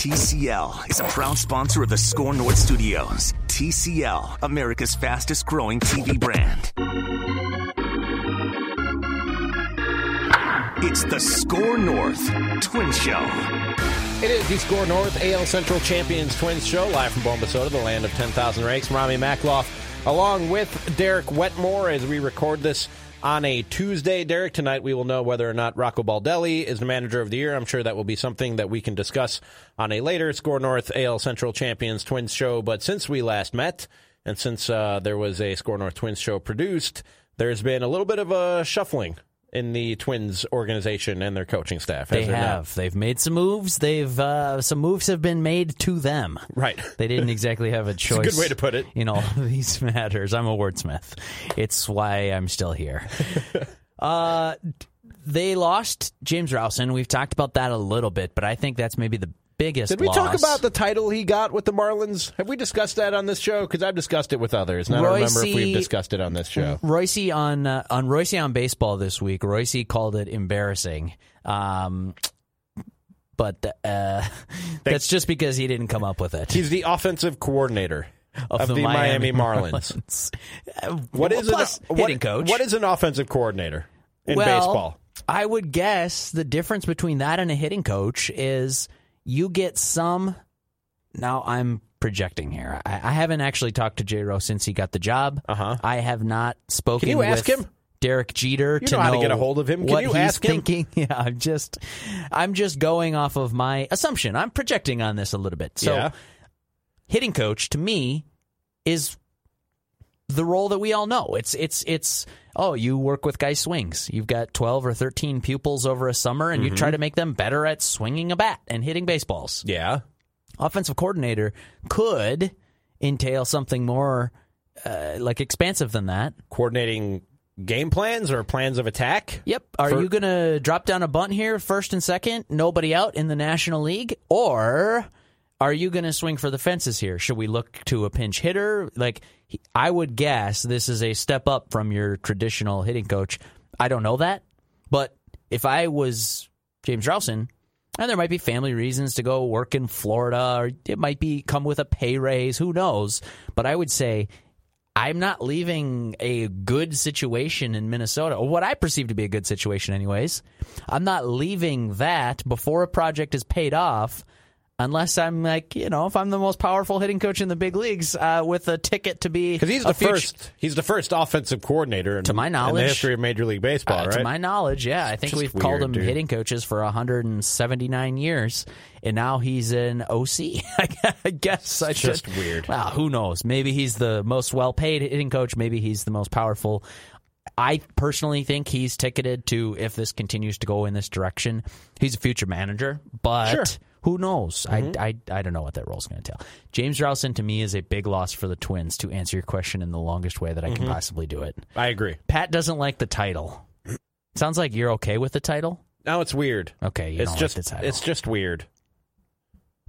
TCL is a proud sponsor of the SKOR North Studios. TCL, America's fastest growing TV brand. It's the SKOR North Twin Show. It is the SKOR North AL Central Champions Twins Show, live from Bombasota, the land of 10,000 rakes. Ramie Makhlouf, along with Derek Wetmore, as we record this on a Tuesday. Derek, tonight we will know whether or not Rocco Baldelli is the manager of the year. I'm sure that will be something that we can discuss on a later SKOR North AL Central Champions Twins show. But since we last met, and since uh, there was a SKOR North Twins show produced, there's been a little bit of a shuffling in the Twins organization and their coaching staff. They have. Not? They've made some moves. They've uh, some moves have been made to them. Right. They didn't exactly have a choice. a good way to put it. In all these matters, I'm a wordsmith. It's why I'm still here. uh, they lost James Rowson. We've talked about that a little bit, but I think that's maybe the biggest. Did we loss. talk about the title he got with the Marlins? Have we discussed that on this show? Because I've discussed it with others, and I don't remember if we've discussed it on this show. Royce on uh, on Royce on baseball this week. Royce called it embarrassing. Um, but uh, that's just because he didn't come up with it. He's the offensive coordinator. Of, of the, the, Miami, Miami Marlins. Marlins. what is Plus, an, what, coach? What is an offensive coordinator in well, baseball? I would guess the difference between that and a hitting coach is you get some. Now I'm projecting here. I, I haven't actually talked to J. Rowe since he got the job. Uh-huh. I have not spoken. Can you ask him? Derek Jeter you to know how to get a hold of him. Can what you he's ask him? thinking. Yeah, I'm just, I'm just going off of my assumption. I'm projecting on this a little bit. So, yeah. hitting coach to me is the role that we all know. It's it's it's oh, you work with guy swings. You've got 12 or 13 pupils over a summer and mm-hmm. you try to make them better at swinging a bat and hitting baseballs. Yeah. Offensive coordinator could entail something more uh, like expansive than that. Coordinating game plans or plans of attack? Yep. Are For- you going to drop down a bunt here, first and second, nobody out in the National League? Or are you going to swing for the fences here? Should we look to a pinch hitter? Like, I would guess this is a step up from your traditional hitting coach. I don't know that, but if I was James Rowson, and there might be family reasons to go work in Florida, or it might be come with a pay raise. Who knows? But I would say I'm not leaving a good situation in Minnesota, or what I perceive to be a good situation, anyways. I'm not leaving that before a project is paid off unless I'm like, you know, if I'm the most powerful hitting coach in the big leagues uh, with a ticket to be because he's the future, first. He's the first offensive coordinator in, to my knowledge in the history of Major League Baseball. Uh, right? To my knowledge, yeah, I think we've weird, called him dude. hitting coaches for 179 years, and now he's an OC. I guess it's just weird. Well, who knows? Maybe he's the most well-paid hitting coach. Maybe he's the most powerful. I personally think he's ticketed to if this continues to go in this direction. He's a future manager, but. Sure who knows? Mm-hmm. I, I, I don't know what that role's going to tell. James Rowson to me is a big loss for the Twins. To answer your question in the longest way that I mm-hmm. can possibly do it, I agree. Pat doesn't like the title. Sounds like you're okay with the title. No, it's weird. Okay, it's just like the title. it's just weird.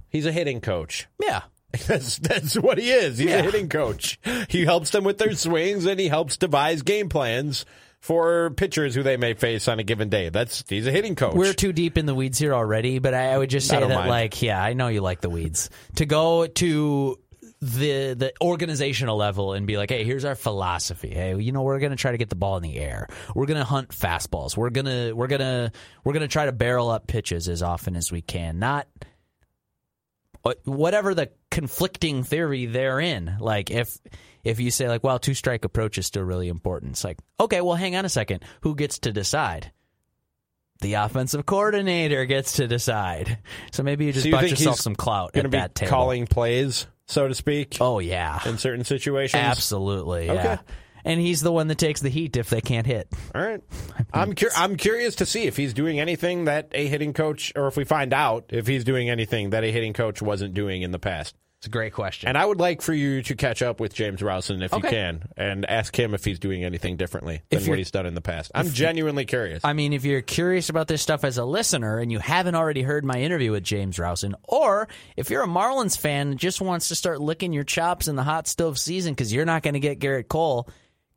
He's a hitting coach. Yeah. That's that's what he is. He's Yeah. a hitting coach. He helps them with their swings and he helps devise game plans for pitchers who they may face on a given day. That's he's a hitting coach. We're too deep in the weeds here already, but I, I would just say that, mind. like, yeah, I know you like the weeds. To go to the the organizational level and be like, hey, here's our philosophy. Hey, you know, we're gonna try to get the ball in the air. We're gonna hunt fastballs. We're gonna we're gonna we're gonna try to barrel up pitches as often as we can. Not Uh, whatever the conflicting theory they're in. Like if if you say like, well, two strike approach is still really important. It's like, okay, well, hang on a second. Who gets to decide? The offensive coordinator gets to decide. So maybe you just So you bought yourself some clout at that table. calling plays, so to speak, Oh yeah, in certain situations. absolutely. Okay. And he's the one that takes the heat if they can't hit. All right. I'm cur- I'm curious to see if he's doing anything that a hitting coach, or if we find out if he's doing anything that a hitting coach wasn't doing in the past. It's a great question. And I would like for you to catch up with James Rowson if Okay. you can, and ask him if he's doing anything differently than what he's done in the past. I'm genuinely curious. I mean, if you're curious about this stuff as a listener and you haven't already heard my interview with James Rowson, or if you're a Marlins fan and just wants to start licking your chops in the hot stove season because you're not going to get Gerrit Cole,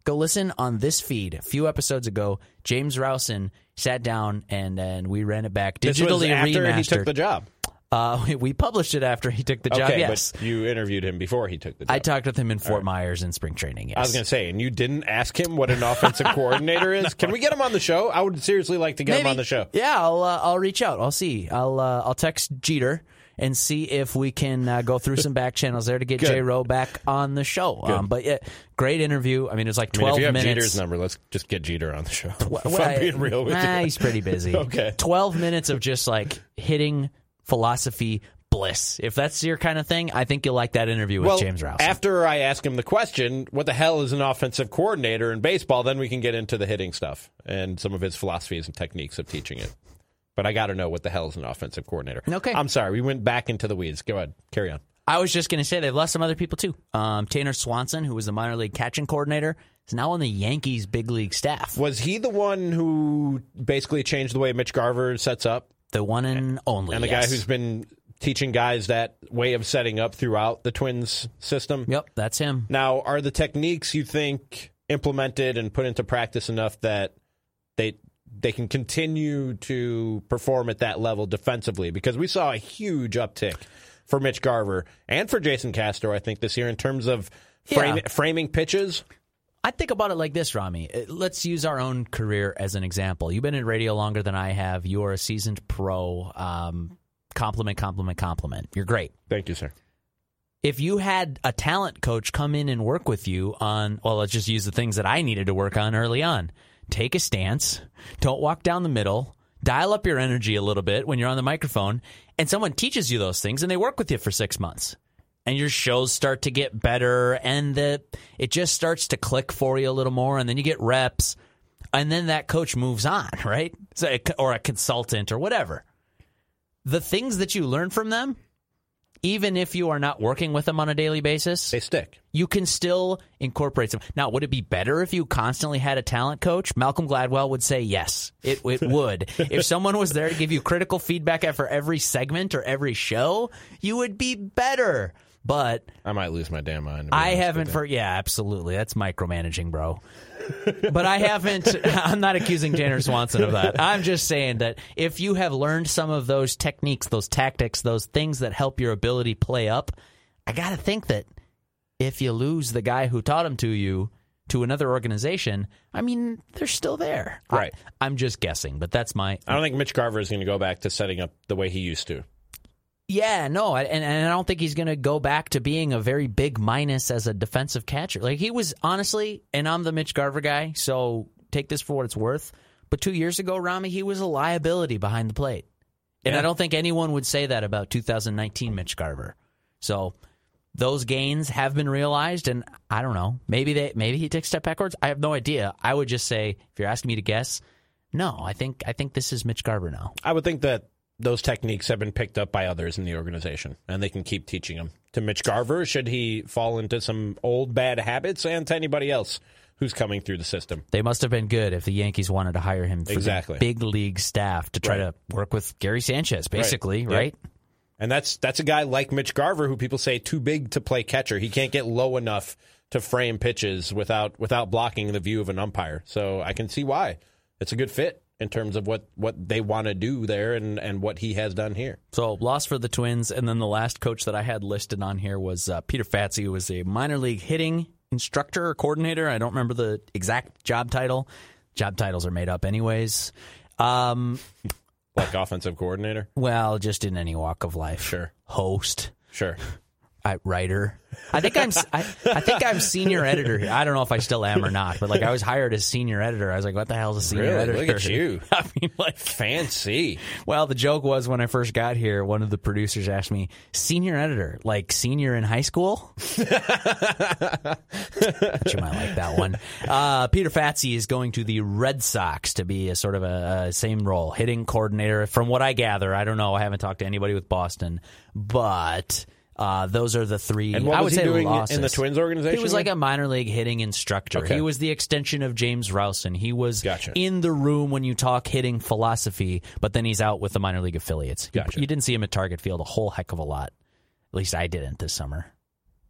go listen on this feed. A few episodes ago, James Rowson sat down and and we ran it back this was after remastered. he took the job. Uh, we, we published it after he took the job. okay, yes, but you interviewed him before he took the job. I talked with him in Fort Myers in spring training. Yes. I was going to say, and you didn't ask him what an offensive coordinator is. Can we get him on the show? I would seriously like to get him on the show. Yeah, I'll uh, I'll reach out. I'll see. I'll uh, I'll text Jeter and see if we can uh, go through some back channels there to get. J Rowe back on the show. Um, but yeah, great interview. I mean, it was like I mean, twelve if you have minutes. Jeter's number, let's just get Jeter on the show. if I'm being real with nah, you. he's pretty busy. Okay. twelve minutes of just like hitting philosophy bliss. If that's your kind of thing, I think you'll like that interview with Well, James Rowson. after I ask him the question, what the hell is an offensive coordinator in baseball? Then we can get into the hitting stuff and some of his philosophies and techniques of teaching it. But I got to know what the hell is an offensive coordinator. Okay. I'm sorry. We went back into the weeds. Go ahead. Carry on. I was just going to say they've lost some other people too. Um, Tanner Swanson, who was the minor league catching coordinator, is now on the Yankees big league staff. Was he the one who basically changed the way Mitch Garver sets up? The one and only. And the yes. guy who's been teaching guys that way of setting up throughout the Twins system? Yep, that's him. Now, are the techniques you think implemented and put into practice enough that they they can continue to perform at that level defensively? Because we saw a huge uptick for Mitch Garver and for Jason Castro, I think, this year in terms of frame, Yeah. framing pitches. I think about it like this, Ramie. Uh, Let's use our own career as an example. You've been in radio longer than I have. You're a seasoned pro. Um, compliment, compliment, compliment. You're great. Thank you, sir. If you had a talent coach come in and work with you on, well, let's just use the things that I needed to work on early on. Take a stance. Don't walk down the middle. Dial up your energy a little bit when you're on the microphone. And someone teaches you those things and they work with you for six months. And your shows start to get better and the, it just starts to click for you a little more. And then you get reps. And then that coach moves on, right? So, or a consultant or whatever. The things that you learn from them, even if you are not working with them on a daily basis, They stick. you can still incorporate them. Now, would it be better if you constantly had a talent coach? Malcolm Gladwell would say yes. It, it would. if someone was there to give you critical feedback after every segment or every show, you would be better. But I might lose my damn mind. I haven't for yeah, absolutely. That's micromanaging, bro. but I haven't I'm not accusing Tanner Swanson of that. I'm just saying that if you have learned some of those techniques, those tactics, those things that help your ability play up, I got to think that if you lose the guy who taught them to you to another organization, I mean, they're still there. Right. I, am just guessing, but that's my I don't think Mitch Garver is going to go back to setting up the way he used to. Yeah, no, and, and I don't think he's going to go back to being a very big minus as a defensive catcher. Like he was honestly, and I'm the Mitch Garver guy, so take this for what it's worth. But two years ago, Ramie, he was a liability behind the plate, and Yeah. I don't think anyone would say that about 2019 Mitch Garver. So those gains have been realized, and I don't know. Maybe they, maybe he takes a step backwards. I have no idea. I would just say, if you're asking me to guess, no, I think I think this is Mitch Garver now. I would think that those techniques have been picked up by others in the organization, and they can keep teaching them to Mitch Garver. Should he fall into some old bad habits, and to anybody else who's coming through the system? They must have been good if the Yankees wanted to hire him for Exactly. big league staff to try Right. to work with Gary Sanchez, basically, Yep. right? And that's that's a guy like Mitch Garver who people say too big to play catcher. He can't get low enough to frame pitches without without blocking the view of an umpire. So I can see why it's a good fit in terms of what, what they want to do there and, and what he has done here. So loss for the Twins, and then the last coach that I had listed on here was uh, Peter Fatse, who was a minor league hitting instructor or coordinator. I don't remember the exact job title. Job titles are made up, anyways. Um, Like offensive coordinator. well, just in any walk of life. Sure. Host, Sure. I, writer. I think I'm. I, I think I'm senior editor here. I don't know if I still am or not, but like I was hired as senior editor. I was like, "What the hell is a senior Really? editor?" Look at you. I mean, like, Fancy. well, the joke was when I first got here, one of the producers asked me, "Senior editor, like senior in high school?" you might like that one. Uh, Peter Fatse is going to the Red Sox to be a sort of a, a same role, hitting coordinator. From what I gather, I don't know. I haven't talked to anybody with Boston, but. Uh, those are the three. And what I would was he say doing in the Twins organization He was like a minor league hitting instructor. Okay. He was the extension of James Rowson. He was Gotcha. in the room when you talk hitting philosophy, but then he's out with the minor league affiliates. You- Gotcha. You, didn't see him at Target Field a whole heck of a lot. At least I didn't this summer.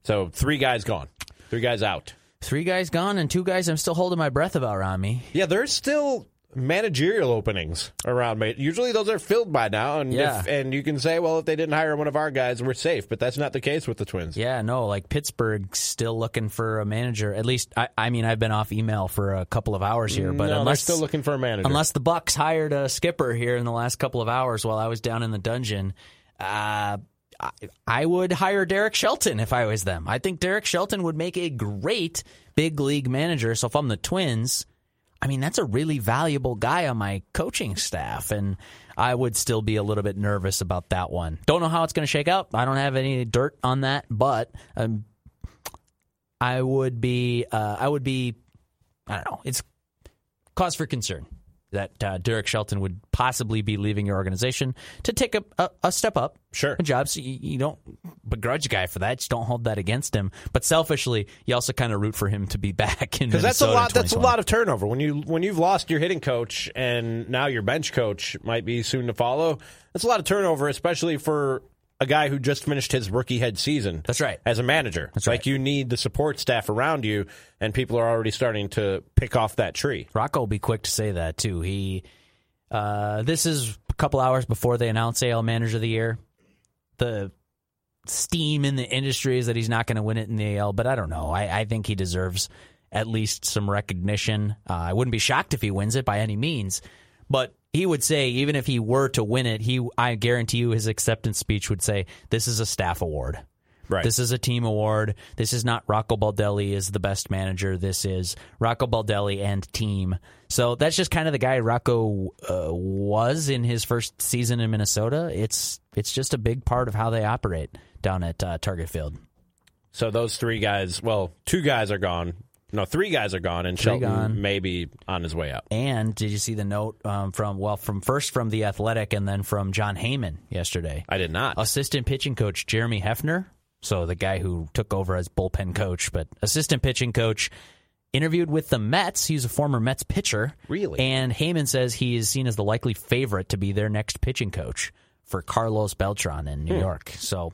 So three guys gone. Three guys out. Three guys gone and two guys I'm still holding my breath about, Ramie. Yeah, there's still managerial openings around. ma- Usually those are filled by now, and Yeah. if, and you can say, well, if they didn't hire one of our guys, we're safe. But that's not the case with the Twins. Yeah, no, like Pittsburgh's still looking for a manager. At least, I, I mean, I've been off email for a couple of hours here, but no, unless they're still looking for a manager. unless the Bucks hired a skipper here in the last couple of hours while I was down in the dungeon, uh, I, I would hire Derek Shelton if I was them. I think Derek Shelton would make a great big league manager. So if I'm the Twins, I mean that's a really valuable guy on my coaching staff, and I would still be a little bit nervous about that one. Don't know how it's going to shake out. I don't have any dirt on that, but um, I would be uh, I would be I don't know. It's cause for concern that uh, Derek Shelton would possibly be leaving your organization to take a, a, a step up. Sure. A job. So you, you don't begrudge a guy for that. Just don't hold that against him. But selfishly, you also kind of root for him to be back in because that's a lot. That's a lot of turnover when you when you've lost your hitting coach and now your bench coach might be soon to follow. That's a lot of turnover, especially for a guy who just finished his rookie head season. That's right. As a manager, That's like right. you need the support staff around you, and people are already starting to pick off that tree. Rocco will be quick to say that too. He, uh, this is a couple hours before they announce AL Manager of the Year. The steam in the industry is that he's not going to win it in the AL, but I don't know. I, I think he deserves at least some recognition. Uh, I wouldn't be shocked if he wins it by any means, but he would say even if he were to win it, he I guarantee you his acceptance speech would say this is a staff award. Right. This is a team award. This is not Rocco Baldelli is the best manager. This is Rocco Baldelli and team. So that's just kind of the guy Rocco uh, was in his first season in Minnesota. It's it's just a big part of how they operate down at uh, Target Field. So those three guys, well, two guys are gone. No, three guys are gone, and Three Shelton gone. may be on his way out. And did you see the note um, from well from first from the Athletic and then from Jon Heyman yesterday? I did not. assistant pitching coach Jeremy Hefner, so the guy who took over as bullpen coach, but assistant pitching coach, interviewed with the Mets. He's a former Mets pitcher. Really? And Heyman says he is seen as the likely favorite to be their next pitching coach for Carlos Beltran in New York. So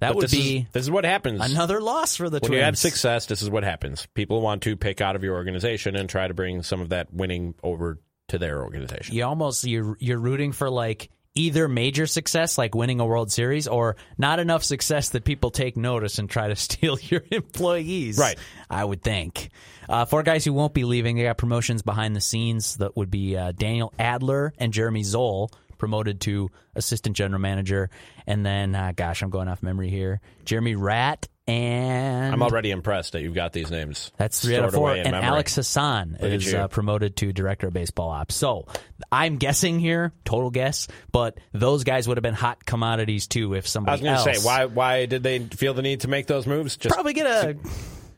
that. But would this be is, this is what happens another loss for the when Twins. you have success. This is what happens. People want to pick out of your organization and try to bring some of that winning over to their organization. you almost you're you're rooting for like either major success like winning a World Series or not enough success that people take notice and try to steal your employees. Right. I would think. Uh, four guys who won't be leaving. They got promotions behind the scenes. That would be uh, Daniel Adler and Jeremy Zoll promoted to assistant general manager, and then uh, gosh, I'm going off memory here. Jeremy Rat and I'm already impressed that you've got these names. that's three out of four. And memory. Alex Hassan at is uh, promoted to director of baseball ops. So I'm guessing here, total guess, but those guys would have been hot commodities too if somebody. I was going to say, why why did they feel the need to make those moves? Just Probably get a.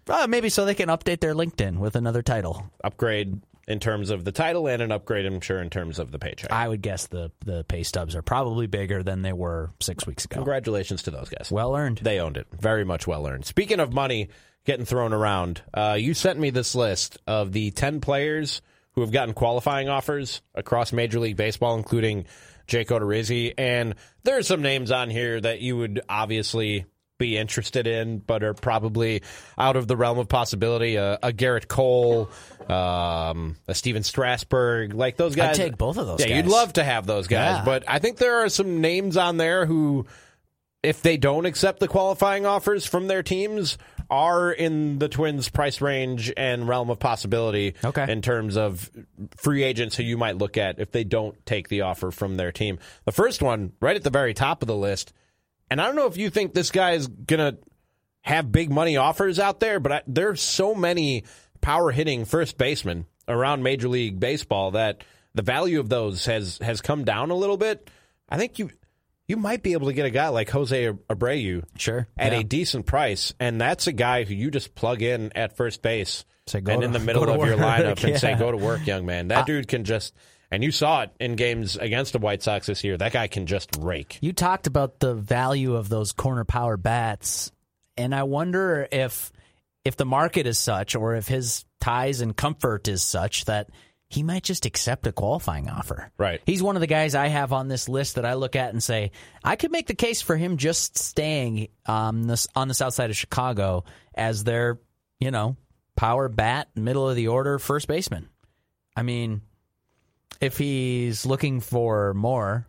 Uh, maybe so they can update their LinkedIn with another title. upgrade in terms of the title and an upgrade, I'm sure, in terms of the paycheck. I would guess the the pay stubs are probably bigger than they were six weeks ago. Congratulations to those guys. Well earned. They owned it. Very much well earned. Speaking of money getting thrown around, uh, you sent me this list of the 10 players who have gotten qualifying offers across Major League Baseball, including Jake Odorizzi. And there are some names on here that you would obviously be interested in, but are probably out of the realm of possibility. Uh, a Gerrit Cole, um, a Stephen Strasburg, like those guys. I'd take both of those Yeah, you'd love to have those guys, Yeah. but I think there are some names on there who if they don't accept the qualifying offers from their teams, are in the Twins' price range and realm of possibility Okay. in terms of free agents who you might look at if they don't take the offer from their team. The first one, right at the very top of the list, and I don't know if you think this guy is going to have big money offers out there, but I, there's so many power hitting first basemen around Major League Baseball that the value of those has has come down a little bit. I think you you might be able to get a guy like Jose Abreu Sure. at Yeah. a decent price, and that's a guy who you just plug in at first base Say, and to- in the middle of your work. lineup and say, "Go to work, young man." That dude can just. And you saw it in games against the White Sox this year. That guy can just rake. You talked about the value of those corner power bats, and I wonder if if the market is such, or if his ties and comfort is such that he might just accept a qualifying offer. Right. He's one of the guys I have on this list that I look at and say I could make the case for him just staying um, this, on the south side of Chicago as their, you know, power bat, middle of the order first baseman. I mean, If he's looking for more,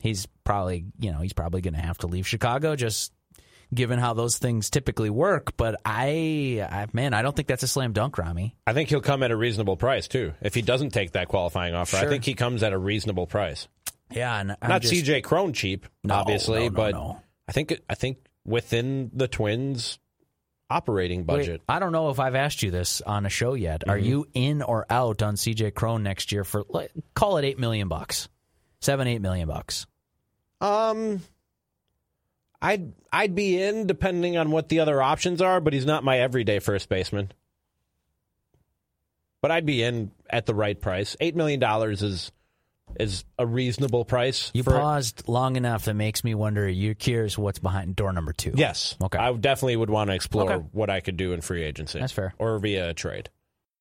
he's probably you know he's probably going to have to leave Chicago just given how those things typically work. But I, I, man, I don't think that's a slam dunk, Ramie. I think he'll come at a reasonable price too. If he doesn't take that qualifying offer, I think he comes at a reasonable price. Yeah, and I'm Not just, CJ Cron cheap, No, obviously, no, no, but. I think I think within the Twins' operating Wait, budget. I don't know if I've asked you this on a show yet. Are you in or out on CJ Cron next year for call it eight million bucks, seven eight million bucks? Um, I'd I'd be in depending on what the other options are, but he's not my everyday first baseman. But I'd be in at the right price. Eight million dollars is is a reasonable price. You for, paused long enough that makes me wonder. You're curious what's behind door number two. Yes. Okay. I definitely would want to explore Okay. what I could do in free agency. That's fair. Or via a trade.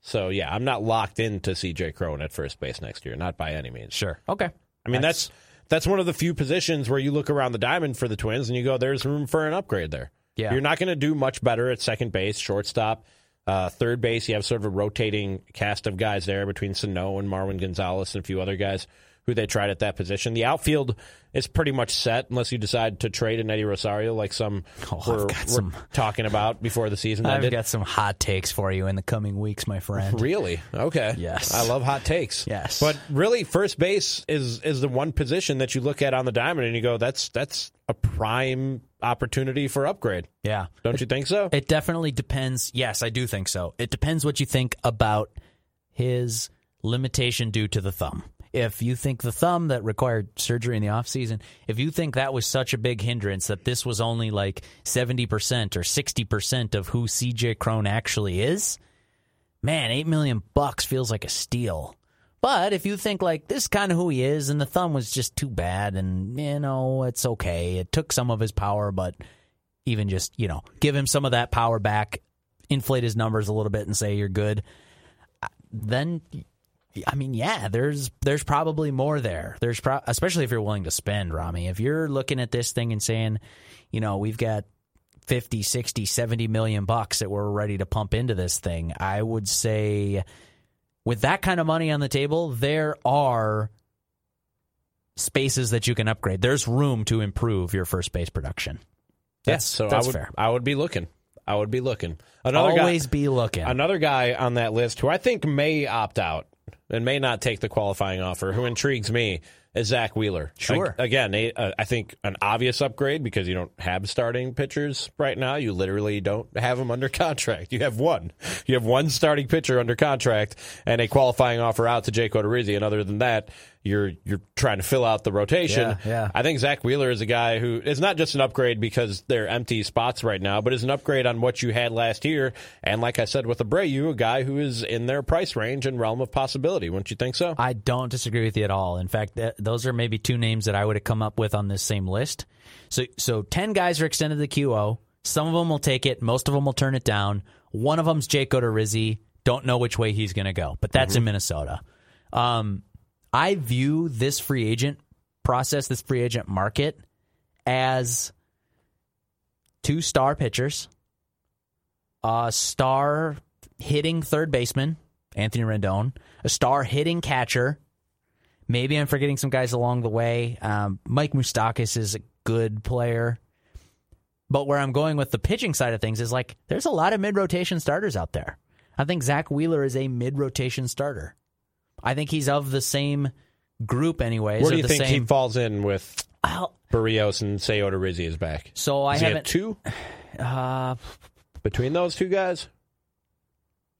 So yeah, I'm not locked into CJ Cron at first base next year, not by any means. Sure. Okay. I mean that's that's one of the few positions where you look around the diamond for the Twins and you go, "There's room for an upgrade there." Yeah. you're not going to do much better at second base, shortstop, uh, third base. You have sort of a rotating cast of guys there between Sano and Marwin Gonzalez and a few other guys who they tried at that position. The outfield is pretty much set unless you decide to trade an Eddie Rosario, like some Oh, were, were some- talking about before the season I've ended. got some hot takes for you in the coming weeks, my friend. Really? Okay. Yes. I love hot takes. Yes. But really, first base is is the one position that you look at on the diamond and you go, that's that's a prime opportunity for upgrade. Yeah. Don't you think so? It definitely depends. Yes, I do think so. It depends what you think about his limitation due to the thumb. If you think the thumb that required surgery in the offseason, if you think that was such a big hindrance that this was only like 70% or 60% of who CJ Cron actually is, man, 8 million bucks feels like a steal. But if you think like this is kind of who he is and the thumb was just too bad and you know, it's okay. It took some of his power, but even just, you know, give him some of that power back, inflate his numbers a little bit and say you're good, then I mean, yeah, there's there's probably more there. There's pro- especially if you're willing to spend, Ramie. If you're looking at this thing and saying, you know, we've got 50, 60, 70 million bucks that we're ready to pump into this thing, I would say with that kind of money on the table, there are spaces that you can upgrade. There's room to improve your first base production. That's, so that's I would fair. I would be looking. I would be looking. Another Always guy, be looking. another guy on that list who I think may opt out and may not take the qualifying offer, who intrigues me, is Zack Wheeler. Sure. Ag- again, a, uh, I think an obvious upgrade because you don't have starting pitchers right now. You literally don't have them under contract. You have one. You have one starting pitcher under contract and a qualifying offer out to Jake Odorizzi. And other than that, you're you're trying to fill out the rotation. Yeah, yeah. I think Zack Wheeler is a guy who is not just an upgrade because they're empty spots right now, but is an upgrade on what you had last year. And like I said with Abreu, a guy who is in their price range and realm of possibility. Wouldn't you think so? I don't disagree with you at all. In fact, th- those are maybe two names that I would have come up with on this same list. So, so ten guys are extended to the QO. Some of them will take it. Most of them will turn it down. One of them's Jake Odorizzi. Don't know which way he's going to go, but that's in Minnesota. Um, I view this free agent process, this free agent market, as two star pitchers, a star hitting third baseman, Anthony Rendon, a star hitting catcher. Maybe I'm forgetting some guys along the way. Um, Mike Moustakas is a good player. But where I'm going with the pitching side of things is like there's a lot of mid rotation starters out there. I think Zack Wheeler is a mid rotation starter. I think he's of the same group, anyways. Where do you think same, he falls in with Well, Berrios and say Rizzi is back? so I Is haven't. two Uh, between those two guys?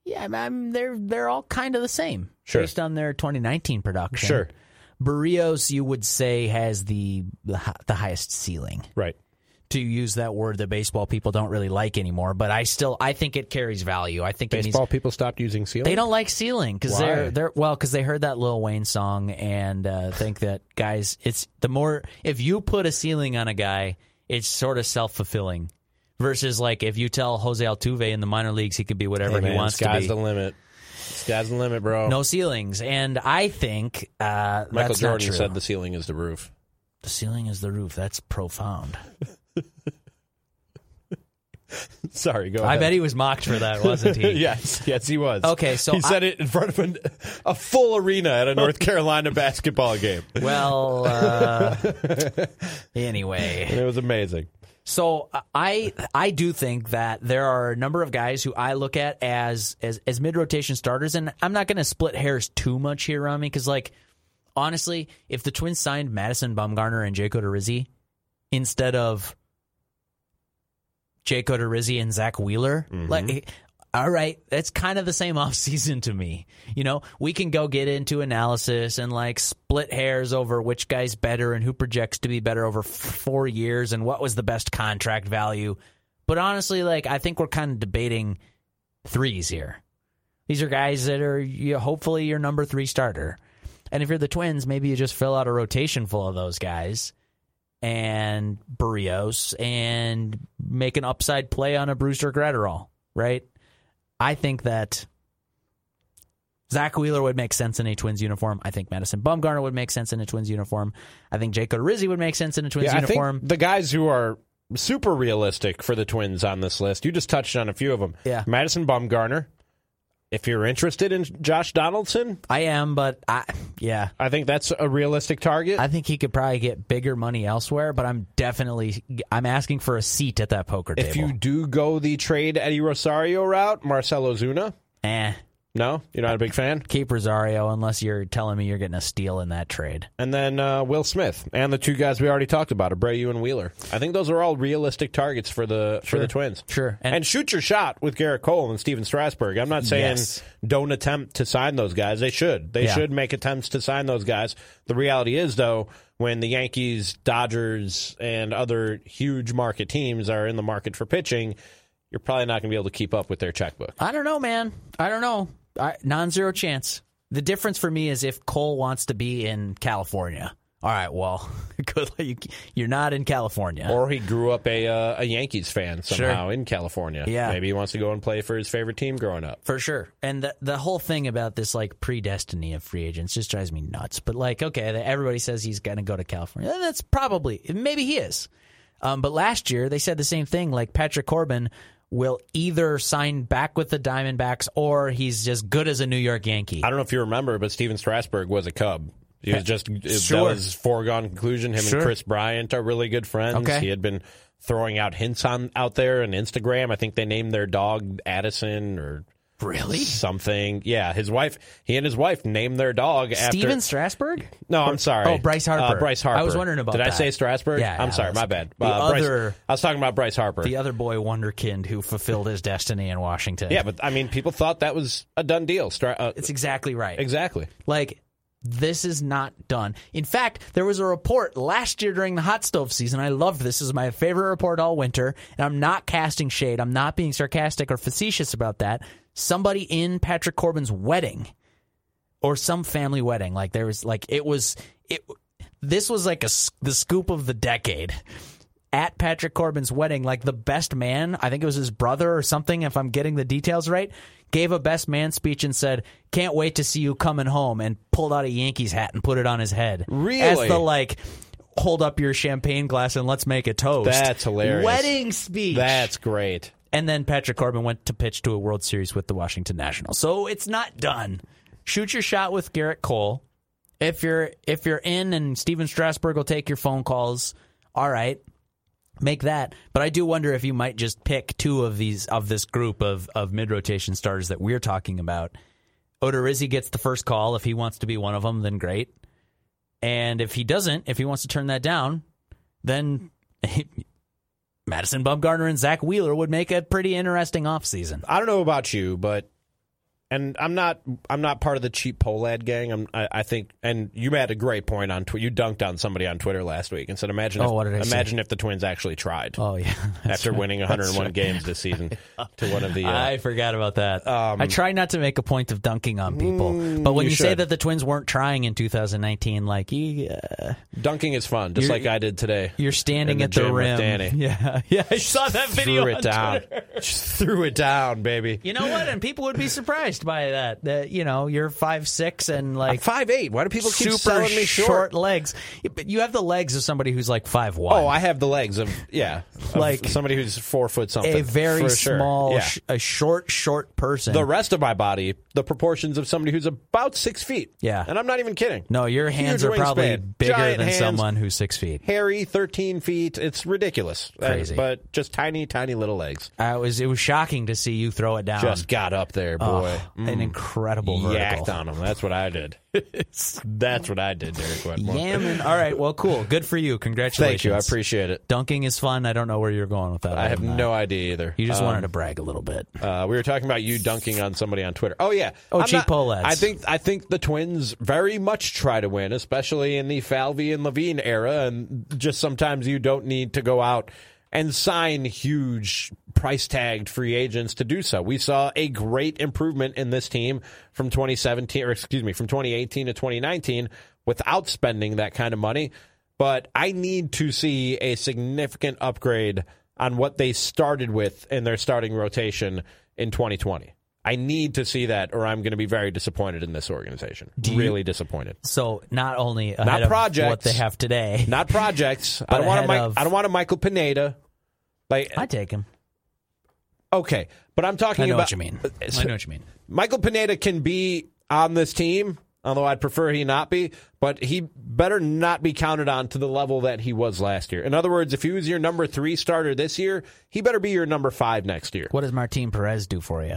yeah, I'm, they're they're all kind of the same Sure. based on their 2019 production. Sure. Berrios, you would say, has the the, the highest ceiling. Right. To use that word that baseball people don't really like anymore, but I still I think it carries value. I think needs, Baseball people stopped using ceiling. they don't like ceiling because they're they're well because they heard that Lil Wayne song and uh, think that guys it's the more if you put a ceiling on a guy it's sort of self fulfilling versus like if you tell Jose Altuve in the minor leagues he can be whatever Hey, man, he wants to sky's be. the limit. Sky's the limit, bro. no ceilings, and I think uh, Michael Jordan said the ceiling is the roof. the ceiling is the roof. That's profound. Sorry, go I ahead. bet he was mocked for that, wasn't he? yes, yes, he was. Okay, so he I- said it in front of an, a full arena at a North Carolina basketball game, Well, uh, anyway. and it was amazing. So I I do think that there are a number of guys who I look at as as, as mid rotation starters, and I'm not going to split hairs too much here on me because like honestly, if the Twins signed Madison Bumgarner and Jake Odorizzi instead of Jake Odorizzi and Zack Wheeler, mm-hmm. like. All right, that's kind of the same offseason to me. You know, we can go get into analysis and like split hairs over which guy's better and who projects to be better over f- four years and what was the best contract value. But honestly, like, I think we're kind of debating threes here. These are guys that are you hopefully your number three starter. And if you're the Twins, maybe you just fill out a rotation full of those guys and Berrios and make an upside play on a Brusdar Graterol, right? I think that Zack Wheeler would make sense in a Twins uniform. I think Madison Bumgarner would make sense in a Twins uniform. I think Jake Rizzi would make sense in a Twins Yeah, I uniform. think the guys who are super realistic for the Twins on this list, you just touched on a few of them. Yeah. Madison Bumgarner. If you're interested in Josh Donaldson, I am, but I yeah. I think that's a realistic target. I think he could probably get bigger money elsewhere, but I'm definitely I'm asking for a seat at that poker table. if you do go the trade Eddie Rosario route, Marcell Ozuna. eh, No, you're not a big fan. keep Rosario unless you're telling me you're getting a steal in that trade. And then uh, Will Smith and the two guys we already talked about, Abreu and Wheeler. I think those are all realistic targets for the for the Twins. Sure. And, And- shoot your shot with Gerrit Cole and Stephen Strasburg. I'm not saying Yes. don't attempt to sign those guys. They should. They Yeah. should make attempts to sign those guys. The reality is though, when the Yankees, Dodgers, and other huge market teams are in the market for pitching, you're probably not going to be able to keep up with their checkbook. I don't know, man. I don't know. I, non-zero chance. The difference for me is if Cole wants to be in California. All right, well, good. You- You're not in California. Or he grew up a uh, a Yankees fan somehow in California. Yeah. maybe he wants to go and play for his favorite team growing up. For sure. And the, the whole thing about this like predestiny of free agents just drives me nuts. But like, okay, everybody says he's going to go to California. That's probably, maybe he is. Um, but last year they said the same thing. Like Patrick Corbin will either sign back with the Diamondbacks or he's just good as a New York Yankee. I don't know if you remember, but Stephen Strasburg was a Cub. He was just Sure. that was foregone conclusion. Him Sure. and Kris Bryant are really good friends. Okay. He had been throwing out hints on out there on Instagram. I think they named their dog Addison or Really? something. Yeah, his wife. He and his wife named their dog after. Stephen Strasburg? No, I'm sorry. Oh, Bryce Harper. Uh, Bryce Harper. I was wondering about that. Did I say Strasburg? Yeah, I'm yeah, sorry. My bad. the Uh, Bryce- other- I was talking about Bryce Harper. The other boy wonderkind who fulfilled his destiny in Washington. yeah, but I mean, people thought that was a done deal. Stra- uh, it's exactly right. exactly. Like, this is not done. In fact, there was a report last year during the hot stove season. I loved this. This is my favorite report all winter. And I'm not casting shade. I'm not being sarcastic or facetious about that. Somebody in Patrick Corbin's wedding or some family wedding, like there was, like, it was, it, this was like a, the scoop of the decade. At Patrick Corbin's wedding, like the best man, I think it was his brother or something, if I'm getting the details right, gave a best man speech and said, Can't wait to see you coming home, and pulled out a Yankees hat and put it on his head. Really? As the like, hold up your champagne glass and let's make a toast. That's hilarious. Wedding speech. That's great. And then Patrick Corbin went to pitch to a World Series with the Washington Nationals. So it's not done. Shoot your shot with Gerrit Cole. If you're if you're in and Stephen Strasburg will take your phone calls, all right. Make that. But I do wonder if you might just pick two of these of this group of, of mid rotation starters that we're talking about. Odorizzi gets the first call. If he wants to be one of them, then great. And if he doesn't, if he wants to turn that down, then Madison Bumgarner and Zack Wheeler would make a pretty interesting offseason. I don't know about you, but and I'm not I'm not part of the cheap Pohlad gang. I'm, I, I think, and you had a great point on Twitter. You dunked on somebody on Twitter last week and said, "Imagine, Oh, if, what did I say? imagine if the Twins actually tried Oh yeah, That's after right. winning 101 games this season to one of the." Uh, I forgot about that. I try not to make a point of dunking on people, but when you you, say that the Twins weren't trying in 2019, like you, uh, dunking is fun, just like I did today. you're standing In the at the gym with rim. Danny. Yeah, yeah. I saw that video. threw it on down, just threw it down, baby. You know what? And people would be surprised by that. That you know you're five six and I'm like five eight. Why do people keep super selling me short? legs. But you have the legs of somebody who's like five one. Oh, I have the legs of yeah, of Like somebody who's four foot something. a very for sure. small, Yeah. sh- a short, short person. the rest of my body, the proportions of somebody who's about six feet. Yeah. and I'm not even kidding. no, your hands Huge are probably bigger giant than hands, someone who's six feet. hairy, thirteen feet. It's ridiculous. Uh, Crazy. but just tiny, tiny little legs. I was. It was shocking to see you throw it down. Just got up there, boy. Oh, an incredible Yacked vertical. on him. That's what I did. That's what I did, Derek Wetmore. Yeah, man. All right. Well, cool. Good for you. Congratulations. Thank you. I appreciate it. Dunking is fun. I don't know where you're going with that. I have no idea either. You just Um, wanted to brag a little bit. Uh, we were talking about you dunking on somebody on Twitter. Oh yeah. Oh, I'm cheap Pohlads. I think I think the Twins very much try to win, especially in the Falvey and Levine era, and just sometimes you don't need to go out and sign huge price tagged free agents to do so. We saw a great improvement in this team from 2017 or excuse me, from 2018 to 2019 without spending that kind of money. But I need to see a significant upgrade on what they started with in their starting rotation in 2020. I need to see that, or I'm going to be very disappointed in this organization. you- really disappointed. So not only ahead Not of projects. what they have today. Not projects. I don't want a Mike, of- I don't want a Michael Pineda. Like I take him. okay, but I'm talking I know about what you mean. Uh, I know what you mean. Michael Pineda can be on this team, although I'd prefer he not be, but he better not be counted on to the level that he was last year. In other words, if he was your number three starter this year, he better be your number five next year. What does Martin Perez do for you?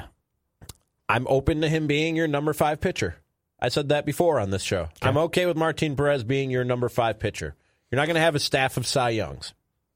I'm open to him being your number five pitcher. I said that before on this show. I'm okay with Martin Perez being your number five pitcher. You're not going to have a staff of Cy Youngs.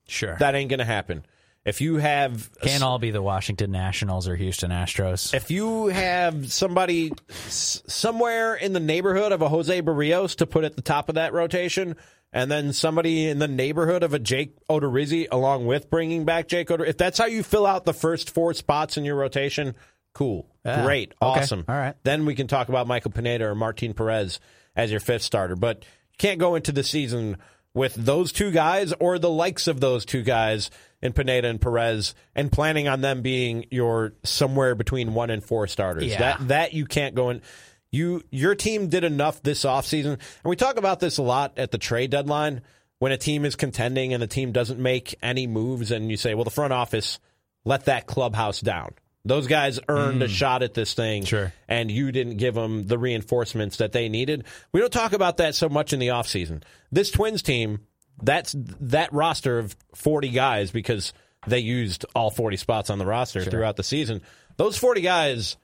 Sure. That ain't going to happen. If you have Can't all be the Washington Nationals or Houston Astros. if you have somebody s- somewhere in the neighborhood of a Jose Berrios to put at the top of that rotation, and then somebody in the neighborhood of a Jake Odorizzi along with bringing back Jake Odorizzi, if that's how you fill out the first four spots in your rotation, cool, Yeah. great, Okay. awesome. All right. Then we can talk about Michael Pineda or Martin Perez as your fifth starter, but you can't go into the season with those two guys or the likes of those two guys in Pineda and Perez and planning on them being your somewhere between one and four starters. Yeah. That that you can't go in. You your team did enough this offseason. And we talk about this a lot at the trade deadline when a team is contending and the team doesn't make any moves and you say, well, the front office let that clubhouse down. Those guys earned a shot at this thing, Mm. Sure. and you didn't give them the reinforcements that they needed. We don't talk about that so much in the offseason. This Twins team, that's that roster of 40 guys because they used all 40 spots on the roster throughout the season. Those 40 guys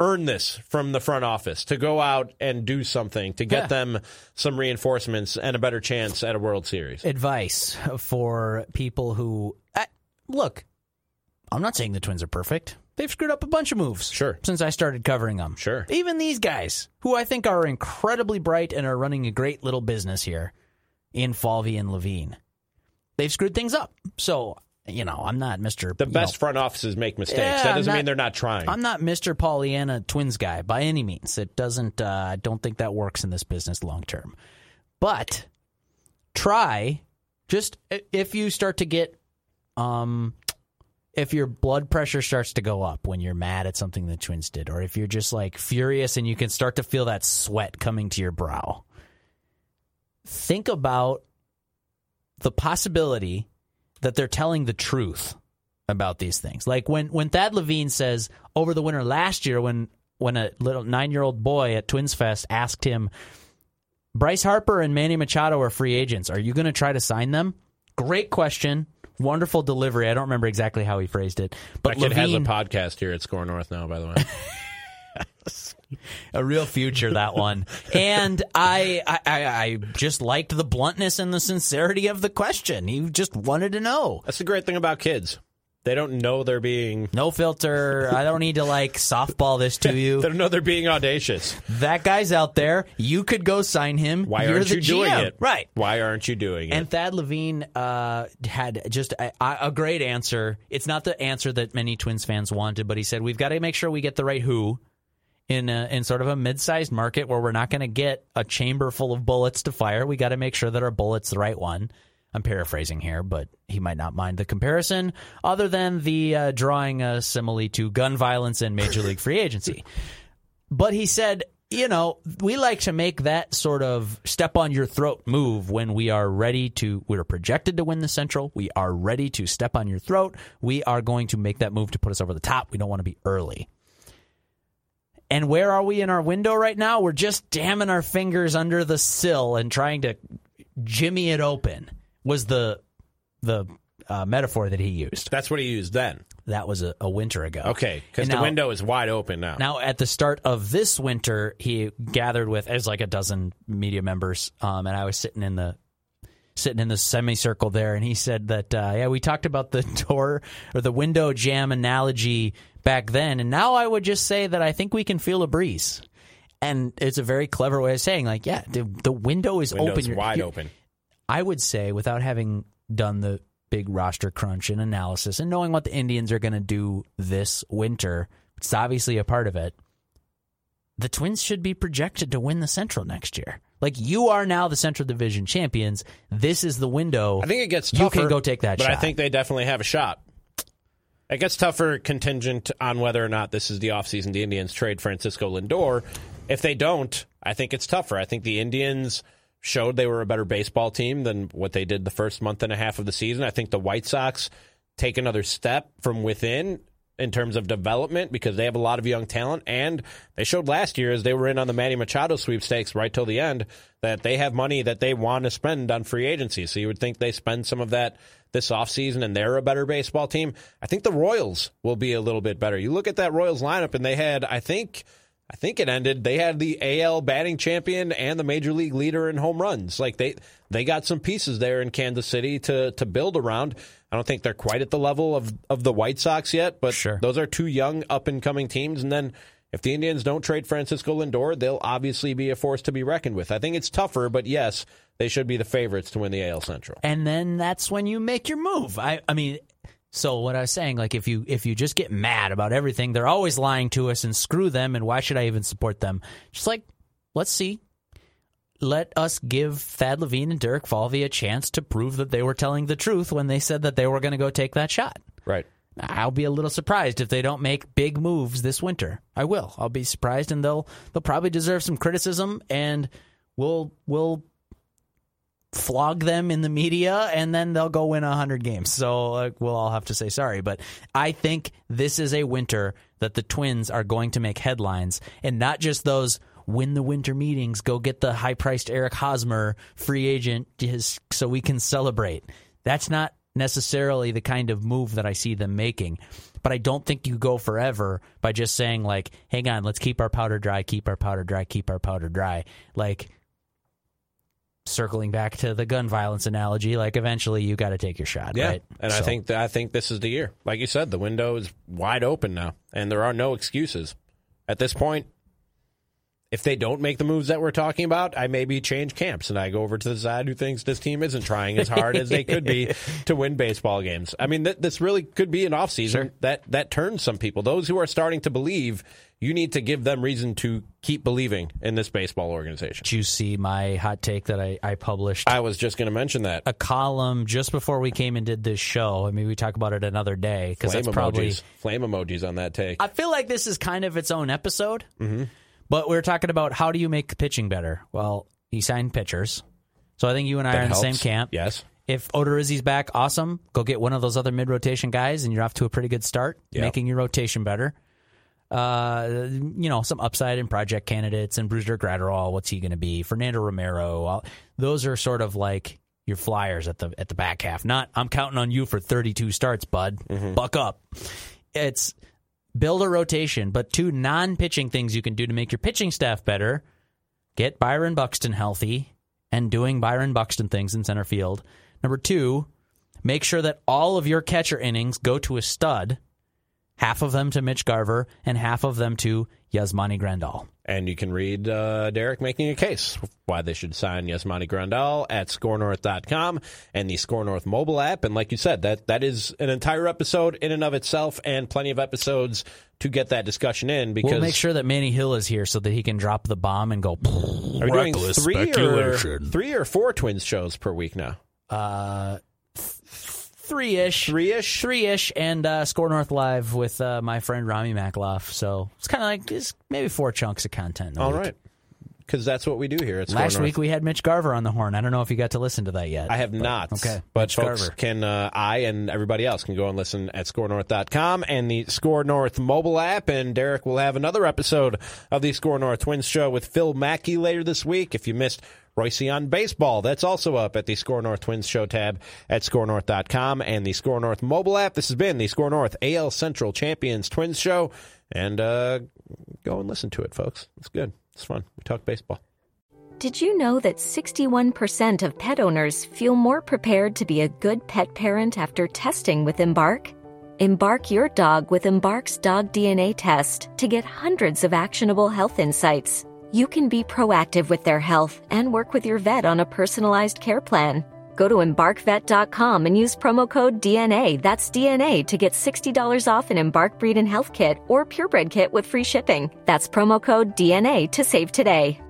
earn this from the front office to go out and do something to get Yeah. them some reinforcements and a better chance at a World Series. Advice for people who I, look. I'm not saying the Twins are perfect. They've screwed up a bunch of moves. Sure. Since I started covering them. Sure. Even these guys, who I think are incredibly bright and are running a great little business here in Falvey and Levine, they've screwed things up. So, you know, I'm not Mr. The best know, front offices make mistakes. Yeah, that doesn't not- mean they're not trying. I'm not Mr. Pollyanna Twins guy by any means. It doesn't. Uh, I don't think that works in this business long term. But try just if you start to get, um, if your blood pressure starts to go up when you're mad at something the Twins did, or if you're just like furious and you can start to feel that sweat coming to your brow, think about the possibility that they're telling the truth about these things. Like when when Thad Levine says over the winter last year when when a little 9-year-old boy at Twins Fest asked him Bryce Harper and Manny Machado are free agents. Are you going to try to sign them? Great question. Wonderful delivery. I don't remember exactly how he phrased it, but that kid has a Levine, podcast here at SKOR North now, by the way. a real future that one. and I, I I I just liked the bluntness and the sincerity of the question. He just wanted to know. That's the great thing about kids. They don't know they're being. No filter. I don't need to like softball this to you. They don't know they're being audacious. that guy's out there. You could go sign him. Why You're aren't you doing it? Right. Why aren't you doing it? And Thad Levine uh, had just a, a great answer. It's not the answer that many Twins fans wanted, but he said we've got to make sure we get the right who in a, in sort of a mid-sized market where we're not going to get a chamber full of bullets to fire. We got to make sure that our bullet's the right one. I'm paraphrasing here, but he might not mind the comparison, other than the uh, drawing a simile to gun violence and major league free agency. But he said, you know, we like to make that sort of step on your throat move when we are ready to, we're projected to win the Central. We are ready to step on your throat. We are going to make that move to put us over the top. We don't want to be early. And where are we in our window right now? We're just damming our fingers under the sill and trying to jimmy it open. Was the the uh, metaphor that he used? That's what he used then. That was a, a winter ago. Okay, because the now- window is wide open now. Now, at the start of this winter, he gathered with as like a dozen media members, um, and I was sitting in the sitting in the semicircle there, and he said that uh, yeah, we talked about the door or the window jam analogy back then, and now I would just say that I think we can feel a breeze, and it's a very clever way of saying like yeah, the, the window is Window's open, You're- wide you're- open. I would say, without having done the big roster crunch and analysis and knowing what the Indians are going to do this winter, it's obviously a part of it. The Twins should be projected to win the Central next year. Like you are now the Central Division champions. This is the window. I think it gets you tougher. can go take that but shot. I think they definitely have a shot. It gets tougher contingent on whether or not this is the offseason the Indians trade Francisco Lindor. If they don't, I think it's tougher. I think the Indians showed they were a better baseball team than what they did the first month and a half of the season. I think the White Sox take another step from within in terms of development because they have a lot of young talent and they showed last year as they were in on the Manny Machado sweepstakes right till the end that they have money that they want to spend on free agency. So you would think they spend some of that this offseason and they're a better baseball team. I think the Royals will be a little bit better. You look at that Royals lineup and they had I think I think it ended. They had the AL batting champion and the major league leader in home runs. Like they they got some pieces there in Kansas City to to build around. I don't think they're quite at the level of of the White Sox yet, but Sure. those are two young up and coming teams. And then if the Indians don't trade Francisco Lindor, they'll obviously be a force to be reckoned with. I think it's tougher, but yes, they should be the favorites to win the AL Central. and then that's when you make your move. I, I mean, so what I was saying, like if you if you just get mad about everything, they're always lying to us, and screw them. And why should I even support them? Just like let's see, let us give Thad Levine and Derek Falvey a chance to prove that they were telling the truth when they said that they were going to go take that shot. Right. I'll be a little surprised if they don't make big moves this winter. I will. I'll be surprised, and they'll they'll probably deserve some criticism, and we'll we'll flog them in the media, and then they'll go win hundred games. So uh, we'll all have to say sorry. But I think this is a winter that the Twins are going to make headlines, and not just those. Win the winter meetings. Go get the high-priced Eric Hosmer free agent, so we can celebrate. That's not necessarily the kind of move that I see them making. But I don't think you go forever by just saying like, "Hang on, let's keep our powder dry, keep our powder dry, keep our powder dry." Like circling back to the gun violence analogy, like eventually you got to take your shot, Yeah, right? and I think that I think this is the year. Like you said, the window is wide open now, and there are no excuses at this point. If they don't make the moves that we're talking about, I maybe change camps and I go over to the side who thinks this team isn't trying as hard as they could be to win baseball games. I mean, th- this really could be an offseason that that turns some people. Those who are starting to believe, you need to give them reason to keep believing in this baseball organization. Did you see my hot take that I, I published? I was just going to mention that. a column just before we came and did this show. I mean, we talk about it another day because that's probably emojis. Flame emojis on that take. I feel like this is kind of its own episode. Mm-hmm. But we're talking about how do you make pitching better? Well, he signed pitchers. So I think you and I That are in the same camp. Yes. If Odorizzi's back, awesome. Go get one of those other mid rotation guys, and you're off to a pretty good start, making your rotation better. Uh, you know, some upside in project candidates and Brusdar Graterol. What's he going to be? Fernando Romero. All- Those are sort of like your flyers at the at the back half. Not I'm counting on you for 32 starts, bud. Buck up. It's build a rotation, but two non pitching things you can do to make your pitching staff better get Byron Buxton healthy and doing Byron Buxton things in center field. Number two, make sure that all of your catcher innings go to a stud, half of them to Mitch Garver and half of them to Yasmani Grandal. And you can read uh, Derek making a case why they should sign Yasmani Grandal at skornorth.com and the SKOR North mobile app. And like you said, that that is an entire episode in and of itself and plenty of episodes to get that discussion in because We'll make sure that Manny Hill is here so that he can drop the bomb and go. are we doing three or, three or four twins shows per week now? Uh, three ish, Three ish? three ish, and uh, SKOR North live with uh, my friend Ramie Makhlouf. So it's kind of like it's maybe four chunks of content. All week. right. Because that's what we do here at SKOR Last North. week we had Mitch Garver on the horn. I don't know if you got to listen to that yet. I have not. okay. But Mitch folks Garver. can, uh, I and everybody else can go and listen at skornorth.com and the SKOR North mobile app. And Derek will have another episode of the SKOR North Twins show with Phil Mackey later this week. If you missed Royce on baseball, that's also up at the SKOR North Twins show tab at skornorth.com and the SKOR North mobile app. This has been the SKOR North AL Central Champions Twins show. And uh, go and listen to it, folks. It's good. It's fun. We talk baseball. Did you know that 61% of pet owners feel more prepared to be a good pet parent after testing with Embark? Embark your dog with Embark's dog DNA test to get hundreds of actionable health insights. You can be proactive with their health and work with your vet on a personalized care plan. Go to embarkvet.com and use promo code DNA, that's DNA, to get $60 off an Embark Breed and Health Kit or Purebred Kit with free shipping. That's promo code DNA to save today.